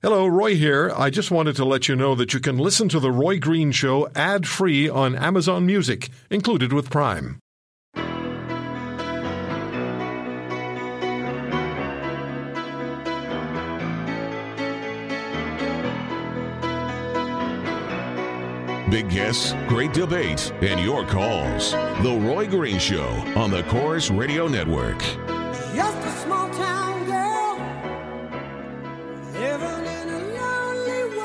Hello, Roy here. I just wanted to let you know that you can listen to The Roy Green Show ad free on Amazon Music, included with Prime. Big guests, great debate, and your calls. The Roy Green Show on the Corus Radio Network. Just a small town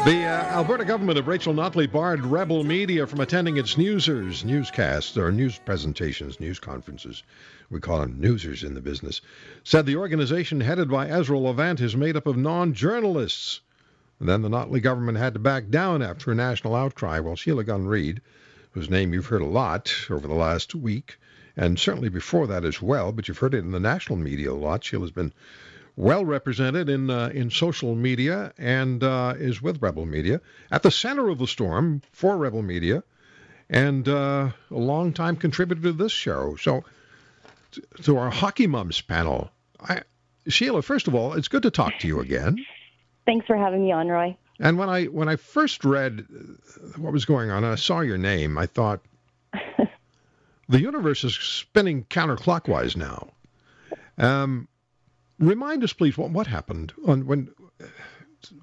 The uh, Alberta government of Rachel Notley barred Rebel Media from attending its newsers, newscasts, or news presentations, news conferences. We call them newsers in the business. Said the organization headed by Ezra Levant is made up of non journalists. Then the Notley government had to back down after a national outcry. Well, Sheila Gunn Reid, whose name you've heard a lot over the last week, and certainly before that as well, but you've heard it in the national media a lot. Sheila's been well represented in uh, in social media and uh, is with Rebel Media at the center of the storm for Rebel Media, and uh, a longtime contributor to this show. So, t- to our hockey mums panel, I, Sheila. First of all, it's good to talk to you again. Thanks for having me on, Roy. And when I when I first read uh, what was going on, I saw your name, I thought the universe is spinning counterclockwise now. Um, remind us, please, what what happened on when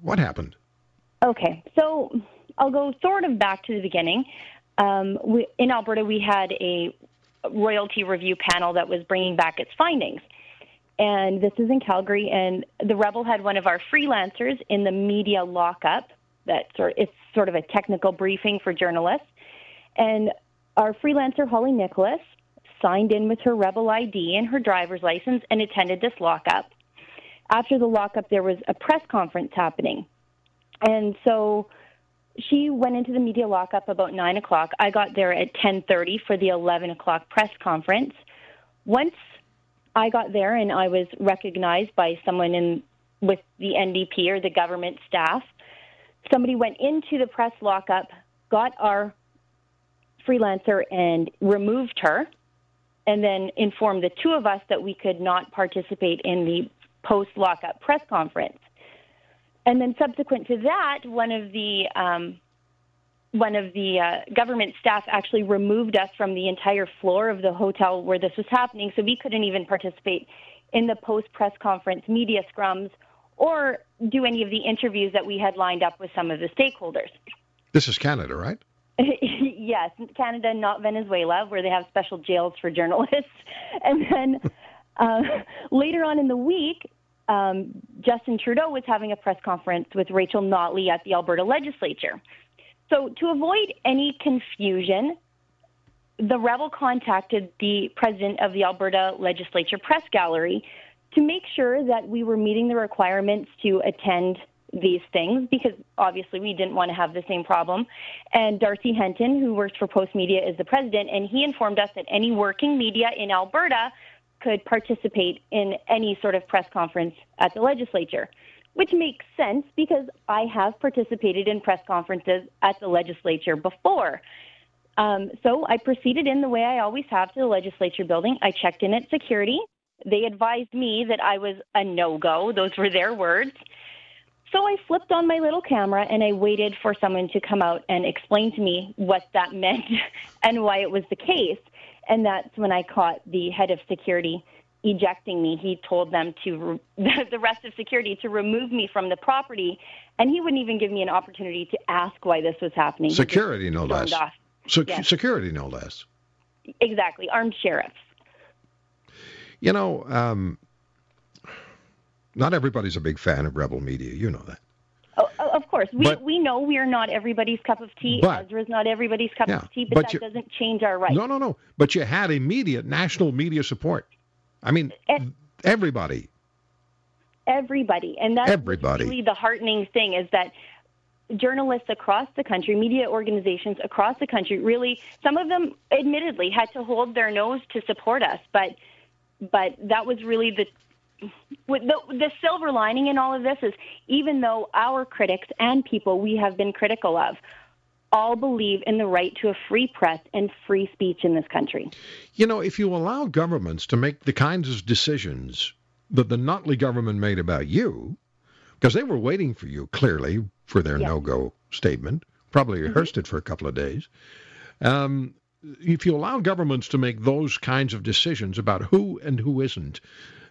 what happened? Okay, so I'll go sort of back to the beginning. Um, we, in Alberta, we had a royalty review panel that was bringing back its findings. And this is in Calgary, and the Rebel had one of our freelancers in the media lockup. That sort it's sort of a technical briefing for journalists. And our freelancer Holly Nicholas signed in with her Rebel ID and her driver's license and attended this lockup. After the lockup, there was a press conference happening, and so she went into the media lockup about nine o'clock. I got there at ten thirty for the eleven o'clock press conference. Once I got there and I was recognized by someone in with the NDP or the government staff. Somebody went into the press lockup, got our freelancer and removed her, and then informed the two of us that we could not participate in the post lockup press conference. And then subsequent to that, one of the um, one of the uh, government staff actually removed us from the entire floor of the hotel where this was happening, so we couldn't even participate in the post press conference media scrums or do any of the interviews that we had lined up with some of the stakeholders. This is Canada, right? yes, Canada, not Venezuela, where they have special jails for journalists. And then uh, later on in the week, um, Justin Trudeau was having a press conference with Rachel Notley at the Alberta legislature. So, to avoid any confusion, the Rebel contacted the president of the Alberta Legislature Press Gallery to make sure that we were meeting the requirements to attend these things because obviously we didn't want to have the same problem. And Darcy Henton, who works for Post Media, is the president, and he informed us that any working media in Alberta could participate in any sort of press conference at the legislature which makes sense because I have participated in press conferences at the legislature before. Um, so I proceeded in the way I always have to the legislature building. I checked in at security. They advised me that I was a no go. Those were their words. So I flipped on my little camera and I waited for someone to come out and explain to me what that meant and why it was the case. And that's when I caught the head of security ejecting me. He told them to re- the rest of security to remove me from the property, and he wouldn't even give me an opportunity to ask why this was happening. Security, no less. Yes. Security, no less. Exactly, armed sheriffs. You know, um, not everybody's a big fan of Rebel Media. You know that. Oh, of course, we But- we know we are not everybody's cup of tea. But- Ezra's not everybody's cup Yeah, of tea, but, but that you- doesn't change our rights. No, no, no. But you had immediate national media support. I mean, Eh. everybody. everybody and that's Everybody. really the heartening thing is that journalists across the country media organizations across the country really some of them admittedly had to hold their nose to support us but but that was really the with the, the silver lining in all of this is even though our critics and people we have been critical of all believe in the right to a free press and free speech in this country. You know, if you allow governments to make the kinds of decisions that the Notley government made about you, Because they were waiting for you, clearly, for their Yeah. no go statement. Probably rehearsed it for a couple of days. Um, if you allow governments to make those kinds of decisions about who and who isn't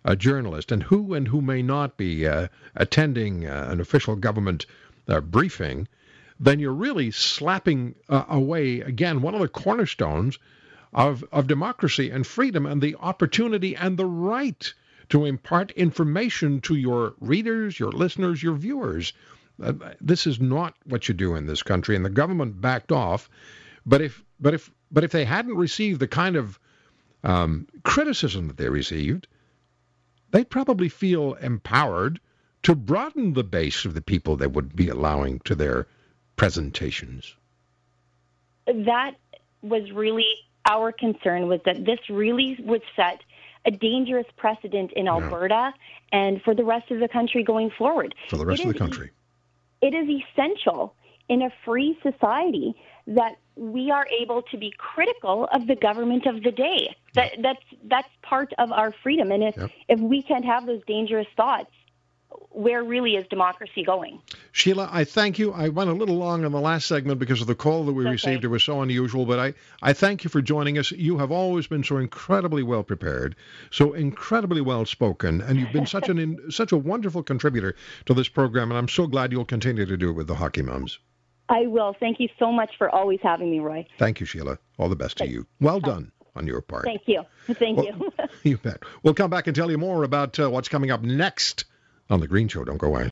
a journalist and who and who may not be uh, attending uh, an official government uh, briefing, then you're really slapping uh, away, again, one of the cornerstones of, of democracy and freedom and the opportunity and the right to impart information to your readers, your listeners, your viewers. Uh, this is not what you do in this country, and the government backed off. But if, but if, but if they hadn't received the kind of um, criticism that they received, they'd probably feel empowered to broaden the base of the people they would be allowing to their presentations. that was really our concern was that this really would set a dangerous precedent in Alberta and for the rest of the country going forward. For the rest It of the country. It is essential in a free society that we are able to be critical of the government of the day. That that's that's part of our freedom. And if Yep. if we can't have those dangerous thoughts, where really is democracy going? Sheila, I thank you. I went a little long in the last segment because of the call that we Okay. received. It was so unusual, but I, I thank you for joining us. You have always been so incredibly well prepared, so incredibly well spoken, and you've been such an in, such a wonderful contributor to this program. And I'm so glad you'll continue to do it with the Hockey Moms. I will. Thank you so much for always having me, Roy. Thank you, Sheila. All the best to you. Well done on your part. Thank you. Thank Well, you. you bet. We'll come back and tell you more about uh, what's coming up next on The Green Show. Don't go away.